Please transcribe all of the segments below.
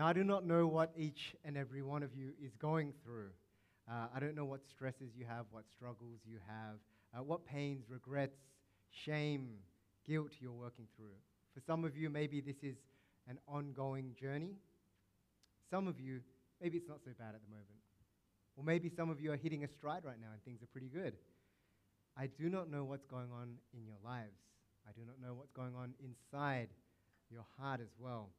Now, I do not know what each and every one of you is going through. Uh, I don't know what stresses you have, what struggles you have, uh, what pains, regrets, shame, guilt you're working through. For some of you, maybe this is an ongoing journey. Some of you, maybe it's not so bad at the moment. Or maybe some of you are hitting a stride right now and things are pretty good. I do not know what's going on in your lives. I do not know what's going on inside your heart as well.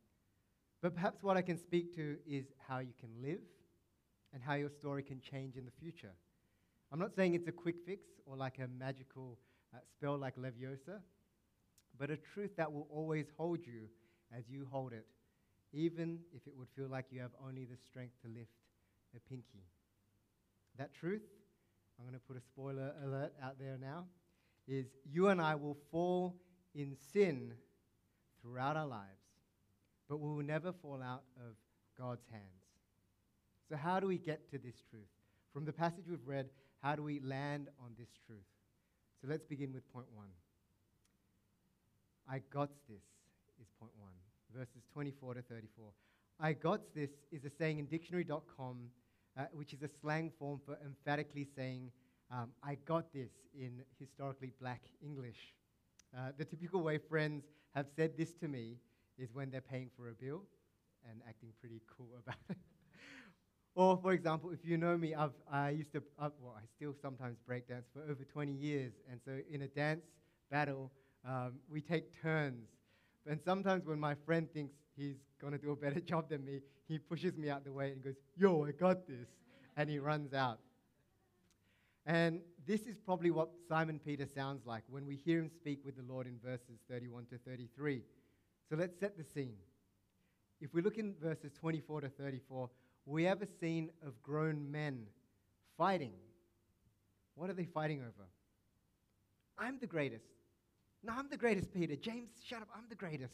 But perhaps what I can speak to is how you can live and how your story can change in the future. I'm not saying it's a quick fix or like a magical uh, spell like Leviosa, but a truth that will always hold you as you hold it, even if it would feel like you have only the strength to lift a pinky. That truth, I'm going to put a spoiler alert out there now, is you and I will fall in sin throughout our lives, but we will never fall out of God's hands. So, how do we get to this truth? From the passage we've read, how do we land on this truth? So, let's begin with point one. I got this is point one, verses 24 to 34. I got this is a saying in dictionary.com, uh, which is a slang form for emphatically saying, um, I got this in historically black English. Uh, the typical way friends have said this to me is when they're paying for a bill and acting pretty cool about it. or, for example, if you know me, I've, I used to, I've, well, I still sometimes break dance for over 20 years. And so in a dance battle, um, we take turns. And sometimes when my friend thinks he's going to do a better job than me, he pushes me out the way and goes, Yo, I got this. And he runs out. And this is probably what Simon Peter sounds like when we hear him speak with the Lord in verses 31 to 33. So let's set the scene. If we look in verses 24 to 34, we have a scene of grown men fighting. What are they fighting over? I'm the greatest. No, I'm the greatest, Peter. James, shut up. I'm the greatest.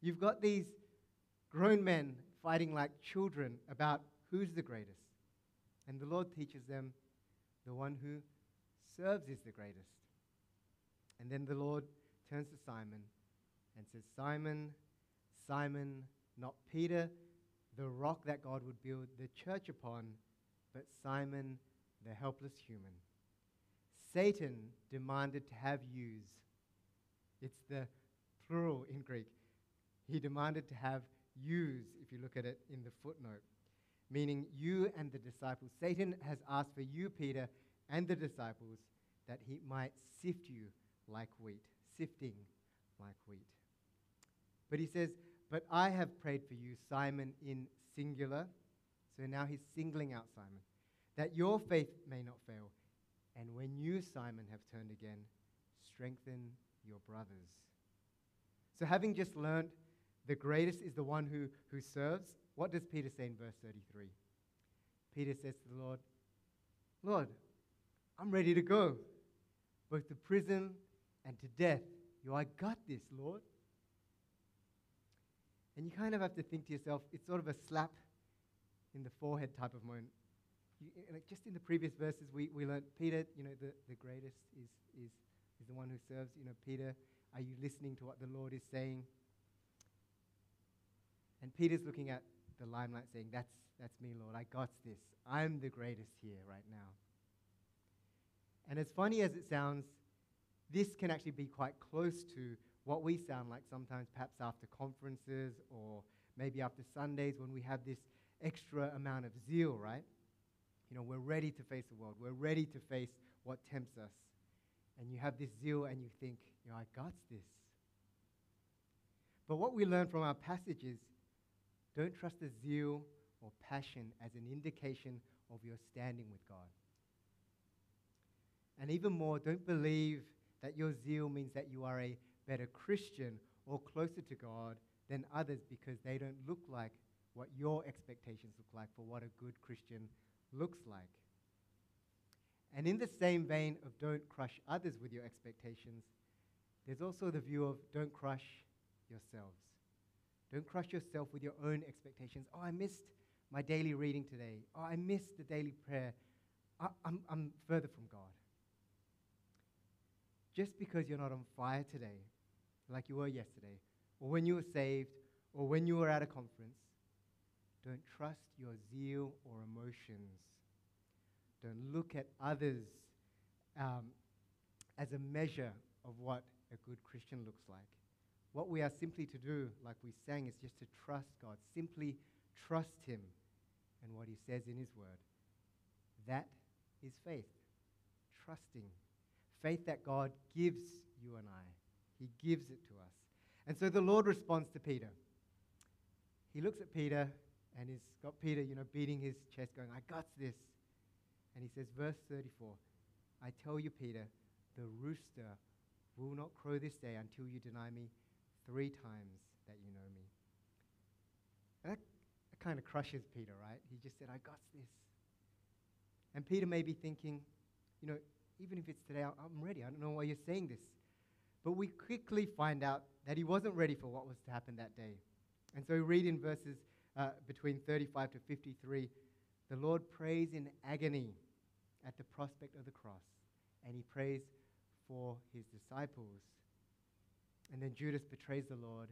You've got these grown men fighting like children about who's the greatest. And the Lord teaches them the one who serves is the greatest. And then the Lord turns to Simon and says, Simon, Simon, not Peter, the rock that God would build the church upon, but Simon, the helpless human. Satan demanded to have yous. It's the plural in Greek. He demanded to have yous, if you look at it in the footnote meaning you and the disciples. Satan has asked for you, Peter, and the disciples that he might sift you like wheat, sifting like wheat. But he says, But I have prayed for you, Simon, in singular. So now he's singling out Simon, that your faith may not fail. And when you, Simon, have turned again, strengthen your brothers. So, having just learned the greatest is the one who, who serves, what does Peter say in verse 33? Peter says to the Lord, Lord, I'm ready to go, both to prison and to death. You, I got this, Lord. And you kind of have to think to yourself, it's sort of a slap in the forehead type of moment. You, eh, like just in the previous verses, we, we learned Peter, you know, the, the greatest is, is, is the one who serves. You know, Peter, are you listening to what the Lord is saying? And Peter's looking at the limelight saying, That's, that's me, Lord. I got this. I'm the greatest here right now. And as funny as it sounds, this can actually be quite close to what we sound like sometimes, perhaps after conferences or maybe after Sundays when we have this extra amount of zeal, right? You know, we're ready to face the world, we're ready to face what tempts us. And you have this zeal and you think, you know, I got this. But what we learn from our passage is don't trust the zeal or passion as an indication of your standing with God. And even more, don't believe that your zeal means that you are a better Christian or closer to God than others because they don't look like what your expectations look like for what a good Christian looks like. And in the same vein of don't crush others with your expectations, there's also the view of don't crush yourselves. Don't crush yourself with your own expectations. Oh, I missed my daily reading today. Oh, I missed the daily prayer. I, I'm, I'm further from God. Just because you're not on fire today, like you were yesterday, or when you were saved, or when you were at a conference, Don't trust your zeal or emotions. Don't look at others um, as a measure of what a good Christian looks like. What we are simply to do, like we sang, is just to trust God. Simply trust Him and what He says in His Word. That is faith. Trusting. Faith that God gives you and I. He gives it to us. And so the Lord responds to Peter. He looks at Peter and he's got Peter, you know, beating his chest, going, I got this. And he says, verse 34, I tell you, Peter, the rooster will not crow this day until you deny me three times that you know me. And that, kind of crushes Peter, right? He just said, I got this. And Peter may be thinking, you know, even if it's today, I'm ready. I don't know why you're saying this. But we quickly find out that he wasn't ready for what was to happen that day. And so we read in verses uh, between 35 to 53 the Lord prays in agony at the prospect of the cross, and he prays for his disciples. And then Judas betrays the Lord,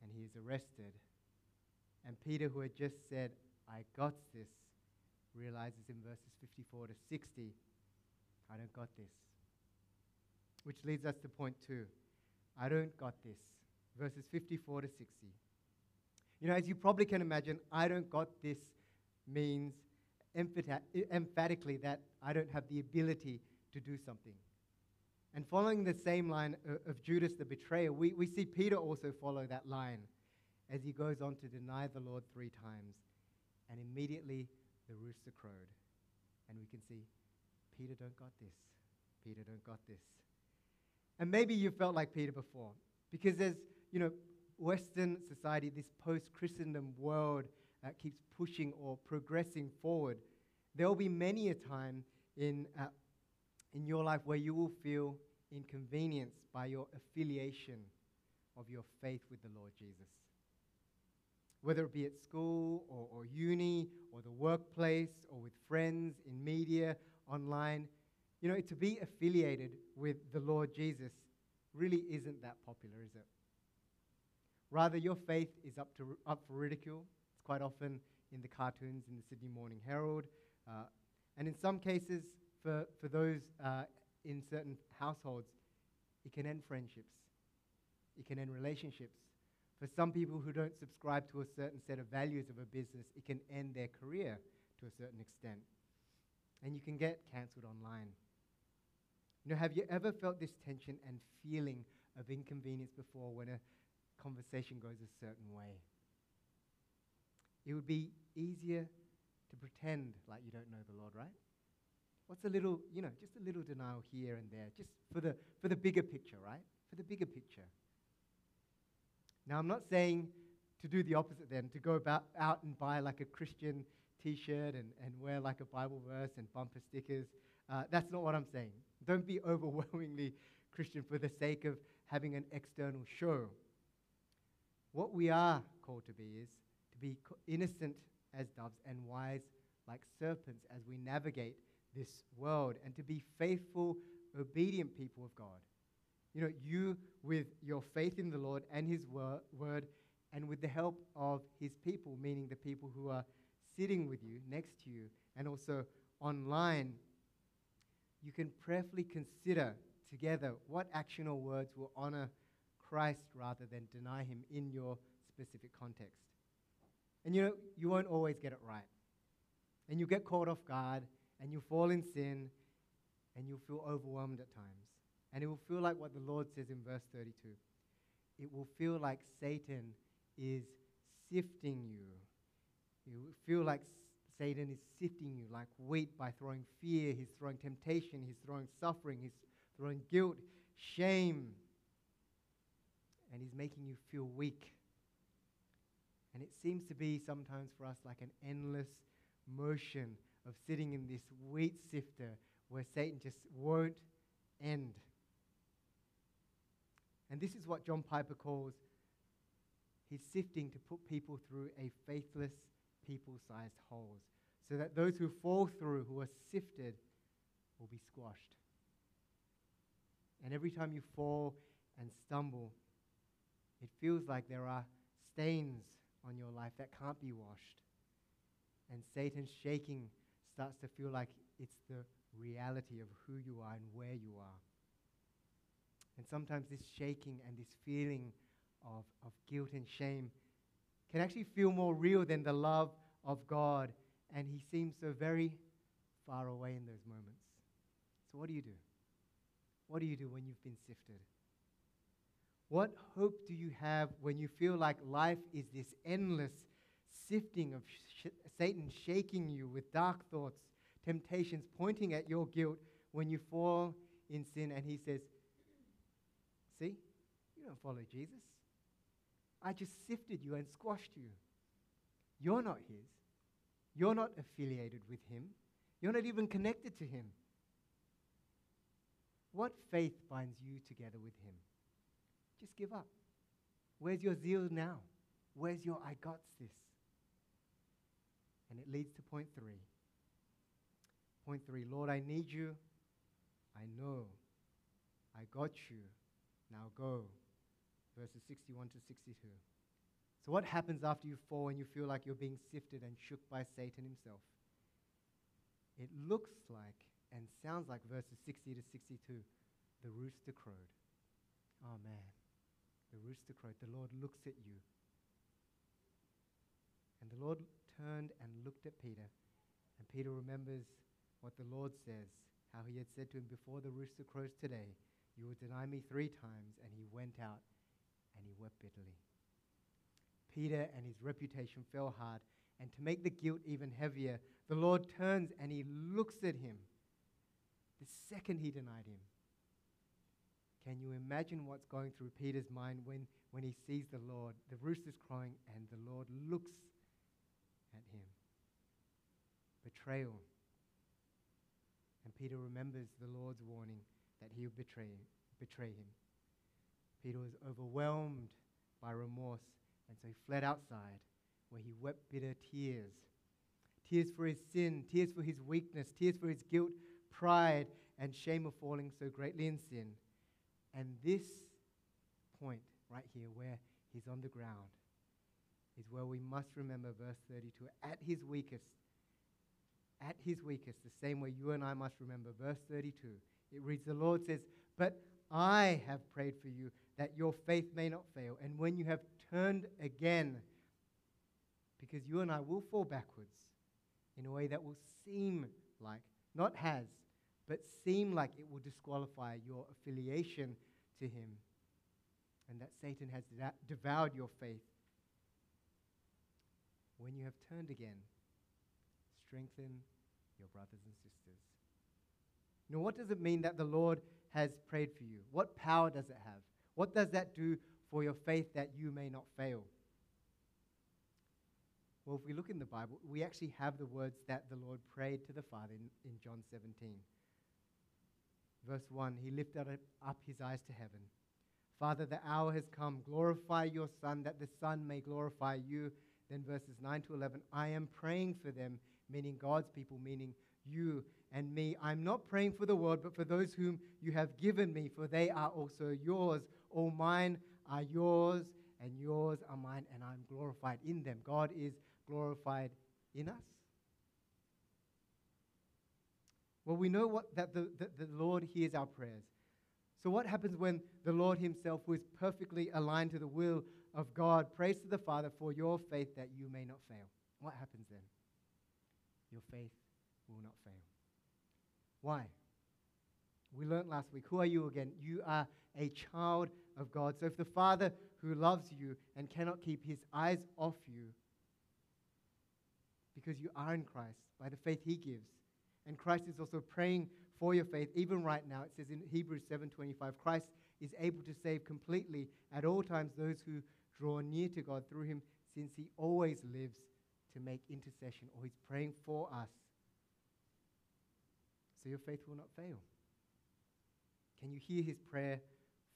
and he is arrested. And Peter, who had just said, I got this, realizes in verses 54 to 60, I don't got this. Which leads us to point two. I don't got this. Verses 54 to 60. You know, as you probably can imagine, I don't got this means emphatically that I don't have the ability to do something. And following the same line of Judas the betrayer, we, we see Peter also follow that line as he goes on to deny the Lord three times. And immediately the rooster crowed. And we can see, Peter don't got this. Peter don't got this. And maybe you felt like Peter before. Because there's, you know, Western society, this post Christendom world uh, keeps pushing or progressing forward. There will be many a time in, uh, in your life where you will feel inconvenienced by your affiliation of your faith with the Lord Jesus. Whether it be at school or, or uni or the workplace or with friends in media, online, you know, to be affiliated with the Lord Jesus really isn't that popular, is it? Rather, your faith is up, to, up for ridicule. It's quite often in the cartoons in the Sydney Morning Herald. Uh, and in some cases, for, for those uh, in certain households, it can end friendships, it can end relationships. For some people who don't subscribe to a certain set of values of a business, it can end their career to a certain extent. And you can get cancelled online. You know, have you ever felt this tension and feeling of inconvenience before when a conversation goes a certain way? It would be easier to pretend like you don't know the Lord, right? What's a little, you know, just a little denial here and there, just for the, for the bigger picture, right? For the bigger picture. Now, I'm not saying to do the opposite then, to go about, out and buy like a Christian t shirt and, and wear like a Bible verse and bumper stickers. Uh, that's not what I'm saying. Don't be overwhelmingly Christian for the sake of having an external show. What we are called to be is to be innocent as doves and wise like serpents as we navigate this world and to be faithful, obedient people of God. You know, you with your faith in the Lord and His wor- word and with the help of His people, meaning the people who are sitting with you, next to you, and also online you can prayerfully consider together what action or words will honor Christ rather than deny him in your specific context. And you know, you won't always get it right. And you get caught off guard and you fall in sin and you'll feel overwhelmed at times. And it will feel like what the Lord says in verse 32. It will feel like Satan is sifting you. Will feel like Satan is sifting you like wheat by throwing fear, he's throwing temptation, he's throwing suffering, he's throwing guilt, shame, and he's making you feel weak. And it seems to be sometimes for us like an endless motion of sitting in this wheat sifter where Satan just won't end. And this is what John Piper calls his sifting to put people through a faithless people sized holes, so that those who fall through, who are sifted, will be squashed. And every time you fall and stumble, it feels like there are stains on your life that can't be washed. And Satan's shaking starts to feel like it's the reality of who you are and where you are. And sometimes this shaking and this feeling of, of guilt and shame can actually feel more real than the love of God. And He seems so very far away in those moments. So, what do you do? What do you do when you've been sifted? What hope do you have when you feel like life is this endless sifting of sh- Satan shaking you with dark thoughts, temptations, pointing at your guilt when you fall in sin? And he says, See, you don't follow Jesus. I just sifted you and squashed you. You're not his. You're not affiliated with him. You're not even connected to him. What faith binds you together with him? Just give up. Where's your zeal now? Where's your I got this? And it leads to point three. Point three Lord, I need you. I know. I got you. Now go. Verses 61 to 62. So, what happens after you fall and you feel like you're being sifted and shook by Satan himself? It looks like and sounds like verses 60 to 62 the rooster crowed. Oh man, the rooster crowed. The Lord looks at you. And the Lord turned and looked at Peter. And Peter remembers what the Lord says, how he had said to him, Before the rooster crows today, you will deny me three times. And he went out wept bitterly. Peter and his reputation fell hard. And to make the guilt even heavier, the Lord turns and he looks at him the second he denied him. Can you imagine what's going through Peter's mind when, when he sees the Lord? The rooster's crowing and the Lord looks at him. Betrayal. And Peter remembers the Lord's warning that he would betray, betray him. Peter was overwhelmed by remorse, and so he fled outside where he wept bitter tears. Tears for his sin, tears for his weakness, tears for his guilt, pride, and shame of falling so greatly in sin. And this point right here, where he's on the ground, is where we must remember verse 32. At his weakest, at his weakest, the same way you and I must remember verse 32. It reads, The Lord says, But I have prayed for you that your faith may not fail. And when you have turned again, because you and I will fall backwards in a way that will seem like, not has, but seem like it will disqualify your affiliation to Him, and that Satan has devoured your faith. When you have turned again, strengthen your brothers and sisters. Now, what does it mean that the Lord has prayed for you? What power does it have? What does that do for your faith that you may not fail? Well, if we look in the Bible, we actually have the words that the Lord prayed to the Father in, in John 17. Verse 1 He lifted up his eyes to heaven. Father, the hour has come. Glorify your Son, that the Son may glorify you. Then verses 9 to 11 I am praying for them, meaning God's people, meaning you and me. I'm not praying for the world, but for those whom you have given me, for they are also yours. All mine are yours, and yours are mine, and I'm glorified in them. God is glorified in us. Well, we know what, that the, the, the Lord hears our prayers. So, what happens when the Lord Himself, who is perfectly aligned to the will of God, prays to the Father for your faith that you may not fail? What happens then? Your faith will not fail. Why? We learned last week. Who are you again? You are a child of God. So, if the Father who loves you and cannot keep His eyes off you because you are in Christ by the faith He gives, and Christ is also praying for your faith even right now. It says in Hebrews 7:25, Christ is able to save completely at all times those who draw near to God through him since he always lives to make intercession or he's praying for us. So your faith will not fail. Can you hear his prayer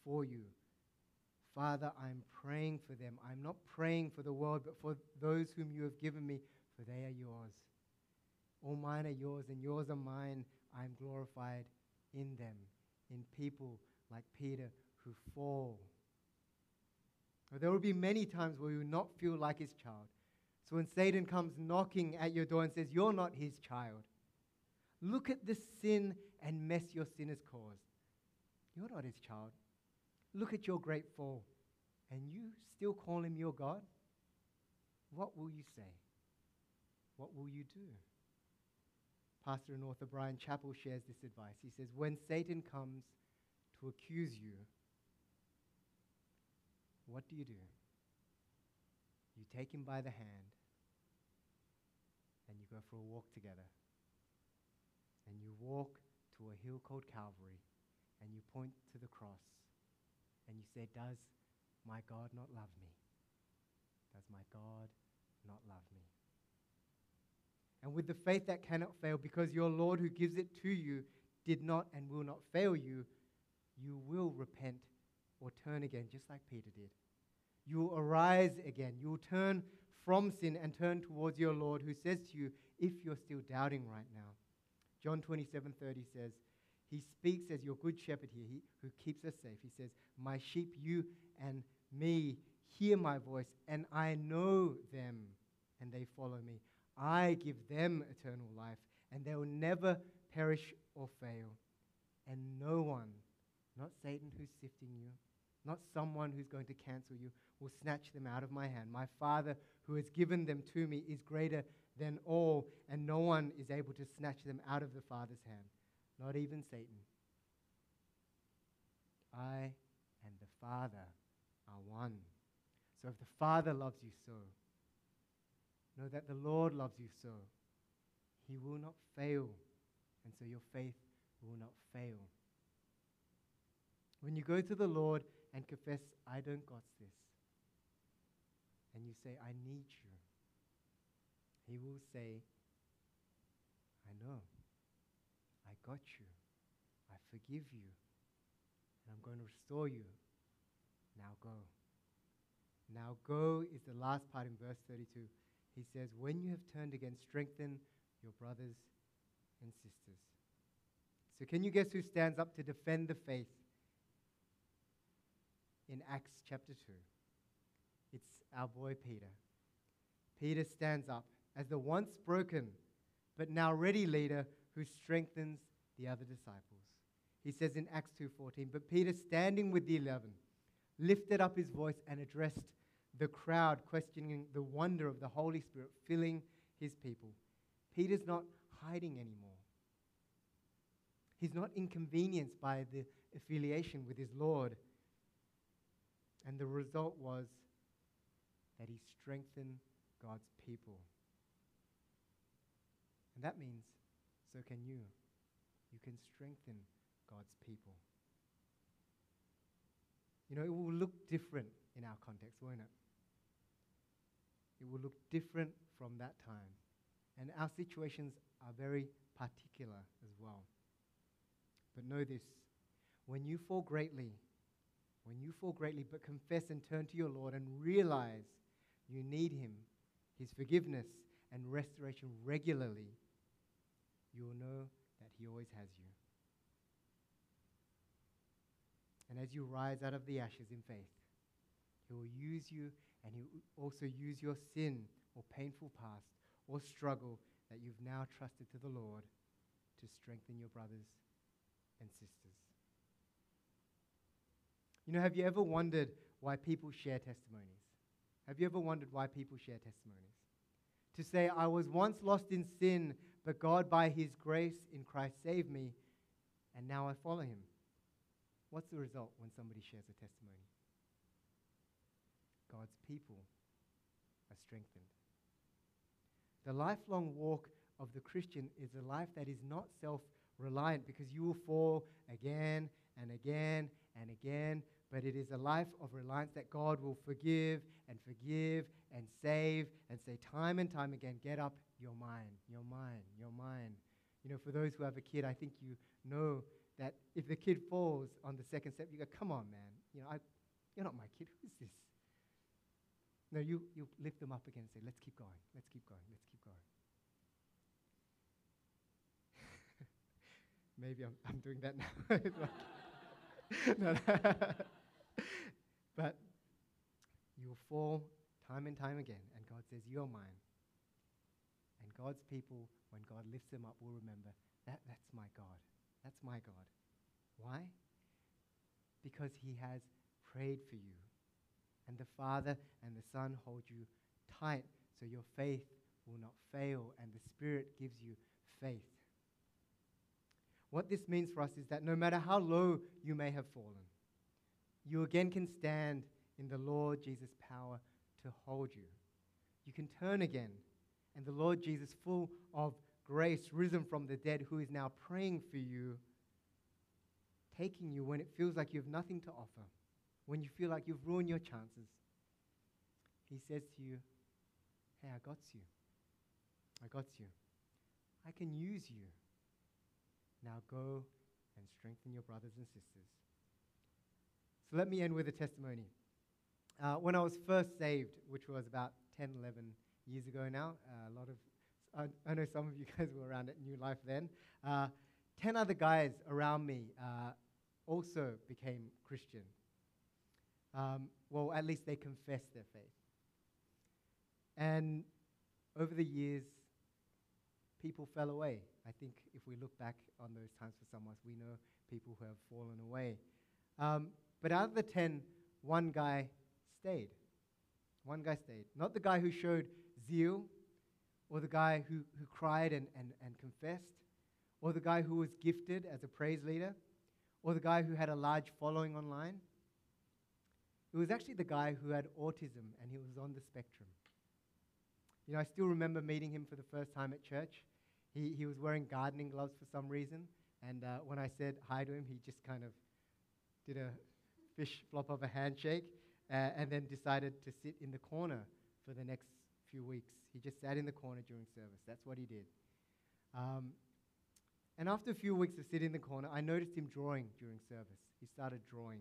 for you? Father, I'm praying for them. I'm not praying for the world, but for those whom you have given me, for they are yours. All mine are yours, and yours are mine. I am glorified in them, in people like Peter who fall. There will be many times where you will not feel like his child. So when Satan comes knocking at your door and says, You're not his child, look at the sin and mess your sin has caused. You're not his child. Look at your great fall. And you still call him your God? What will you say? What will you do? Pastor and author Bryan Chapell shares this advice. He says, When Satan comes to accuse you, what do you do? You take him by the hand and you go for a walk together. And you walk to a hill called Calvary and you point to the cross and you say, Does my God not love me? Does my God not love me? And with the faith that cannot fail, because your Lord who gives it to you did not and will not fail you, you will repent or turn again, just like Peter did. You will arise again. You will turn from sin and turn towards your Lord who says to you, if you're still doubting right now. John 27 30 says, He speaks as your good shepherd here, he, who keeps us safe. He says, My sheep, you and me, hear my voice, and I know them, and they follow me. I give them eternal life, and they will never perish or fail. And no one, not Satan who's sifting you, not someone who's going to cancel you, will snatch them out of my hand. My Father who has given them to me is greater than all, and no one is able to snatch them out of the Father's hand, not even Satan. I and the Father are one. So if the Father loves you so, know that the Lord loves you so. He will not fail, and so your faith will not fail. When you go to the Lord and confess, I don't got this, and you say, I need you, He will say, I know. Got you. I forgive you. And I'm going to restore you. Now go. Now go is the last part in verse 32. He says, When you have turned again, strengthen your brothers and sisters. So, can you guess who stands up to defend the faith in Acts chapter 2? It's our boy Peter. Peter stands up as the once broken but now ready leader who strengthens the other disciples. He says in Acts 2:14, but Peter standing with the 11 lifted up his voice and addressed the crowd questioning the wonder of the Holy Spirit filling his people. Peter's not hiding anymore. He's not inconvenienced by the affiliation with his Lord. And the result was that he strengthened God's people. And that means so can you. You can strengthen God's people. You know, it will look different in our context, won't it? It will look different from that time. And our situations are very particular as well. But know this when you fall greatly, when you fall greatly, but confess and turn to your Lord and realize you need Him, His forgiveness and restoration regularly, you will know He always has you. And as you rise out of the ashes in faith, He will use you and He will also use your sin or painful past or struggle that you've now trusted to the Lord to strengthen your brothers and sisters. You know, have you ever wondered why people share testimonies? Have you ever wondered why people share testimonies? To say, I was once lost in sin, but God, by His grace in Christ, saved me, and now I follow Him. What's the result when somebody shares a testimony? God's people are strengthened. The lifelong walk of the Christian is a life that is not self reliant because you will fall again and again and again, but it is a life of reliance that God will forgive and forgive and save and say time and time again, get up your mind, your mind, your mind. You know, for those who have a kid, I think you know that if the kid falls on the second step, you go, come on, man. You know, I, you're not my kid. Who's this? No, you, you lift them up again and say, let's keep going, let's keep going, let's keep going. Maybe I'm, I'm doing that now. no, no. but You fall time and time again, and God says, You're mine. God's people, when God lifts them up, will remember that that's my God. That's my God. Why? Because He has prayed for you. And the Father and the Son hold you tight so your faith will not fail, and the Spirit gives you faith. What this means for us is that no matter how low you may have fallen, you again can stand in the Lord Jesus' power to hold you. You can turn again, and the Lord Jesus, full of grace, risen from the dead, who is now praying for you, taking you when it feels like you have nothing to offer, when you feel like you've ruined your chances. He says to you, Hey, I got you. I got you. I can use you. Now go and strengthen your brothers and sisters. So let me end with a testimony. Uh, when I was first saved, which was about 10, 11 years ago now, uh, a lot of, I, I, know some of you guys were around at New Life then. Uh, 10 other guys around me uh, also became Christian. Um, well, at least they confessed their faith. And over the years, people fell away. I think if we look back on those times for some of us, we know people who have fallen away. Um, but out of the ten, one guy stayed. One guy stayed. Not the guy who showed zeal, or the guy who, who cried and, and, and confessed, or the guy who was gifted as a praise leader, or the guy who had a large following online. It was actually the guy who had autism and he was on the spectrum. You know, I still remember meeting him for the first time at church. He, he was wearing gardening gloves for some reason, and uh, when I said hi to him, he just kind of did a fish flop of a handshake uh, and then decided to sit in the corner for the next few weeks. He just sat in the corner during service. That's what he did. Um, and after a few weeks of sitting in the corner, I noticed him drawing during service. He started drawing.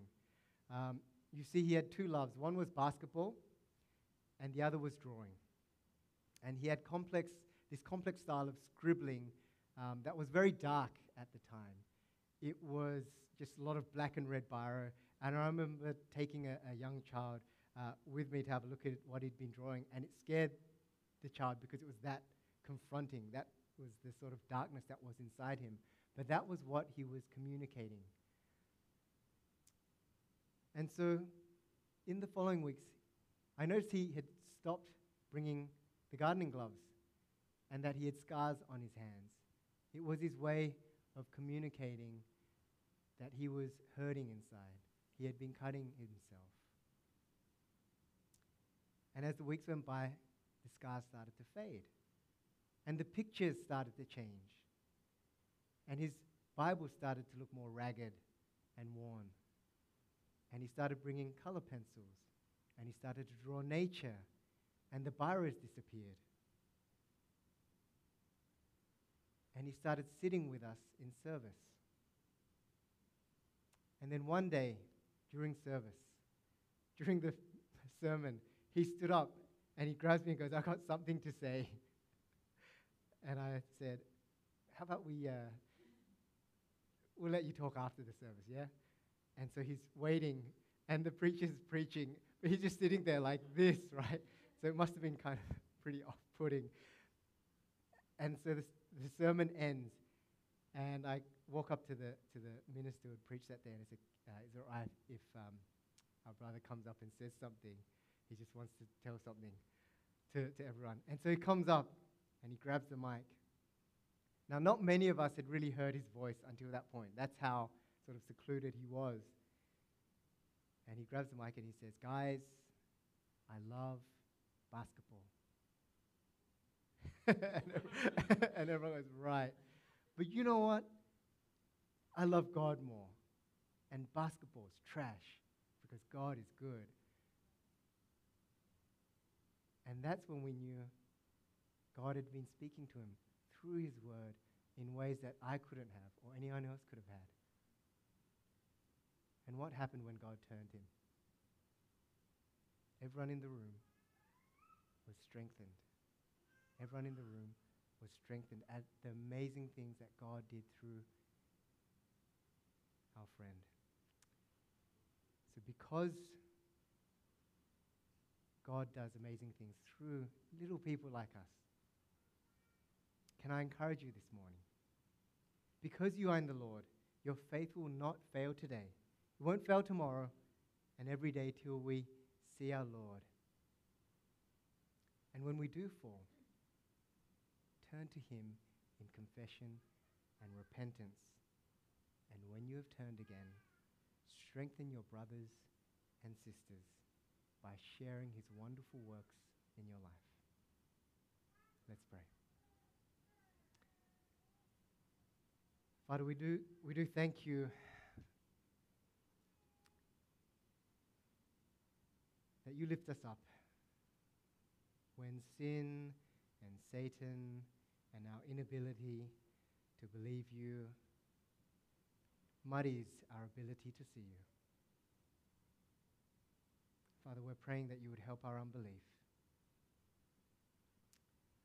Um, you see, he had two loves. One was basketball, and the other was drawing. And he had complex, this complex style of scribbling um, that was very dark at the time. It was just a lot of black and red biro. And I remember taking a, a young child uh, with me to have a look at what he'd been drawing, and it scared the child because it was that confronting. That was the sort of darkness that was inside him. But that was what he was communicating. And so, in the following weeks, I noticed he had stopped bringing the gardening gloves, and that he had scars on his hands. It was his way of communicating that he was hurting inside. He had been cutting himself. And as the weeks went by, the scars started to fade. And the pictures started to change. And his Bible started to look more ragged and worn. And he started bringing color pencils. And he started to draw nature and the biros disappeared. And he started sitting with us in service. And then one day, during service, during the sermon, he stood up and he grabs me and goes, I got something to say. And I said, How about we, uh, we'll let you talk after the service, yeah? And so he's waiting, and the preacher's preaching, but he's just sitting there like this, right? So it must have been kind of pretty off putting. And so this, the sermon ends, and I walk up to the, to the minister who preached that day, and I said, uh, Is it all right if um, our brother comes up and says something? He just wants to tell something to, to everyone. And so he comes up and he grabs the mic. Now, not many of us had really heard his voice until that point. That's how sort of secluded he was. And he grabs the mic and he says, Guys, I love basketball. and everyone goes, right. But you know what? I love God more. And basketball is trash because God is good. And that's when we knew God had been speaking to him through his word in ways that I couldn't have or anyone else could have had. And what happened when God turned him? Everyone in the room was strengthened. Everyone in the room was strengthened at the amazing things that God did through our friend. So, because God does amazing things through little people like us. Can I encourage you this morning? Because you are in the Lord, your faith will not fail today. It won't fail tomorrow and every day till we see our Lord. And when we do fall, turn to Him in confession and repentance. And when you have turned again, strengthen your brothers and sisters by sharing His wonderful works in your life. Let's pray. Father, we do, we do thank you that you lift us up when sin and Satan and our inability to believe you muddies our ability to see you. Father, we're praying that you would help our unbelief.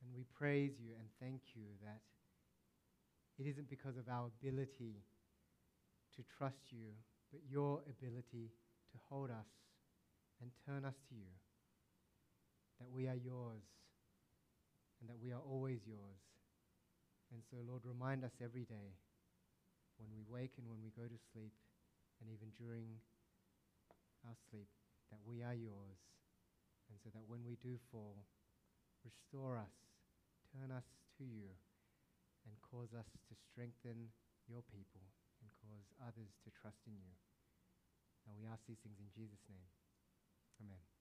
And we praise you and thank you that it isn't because of our ability to trust you, but your ability to hold us and turn us to you. That we are yours and that we are always yours. And so, Lord, remind us every day when we wake and when we go to sleep, and even during our sleep, that we are yours. And so that when we do fall, restore us, turn us to you, and cause us to strengthen your people and cause others to trust in you. And we ask these things in Jesus' name. Amen.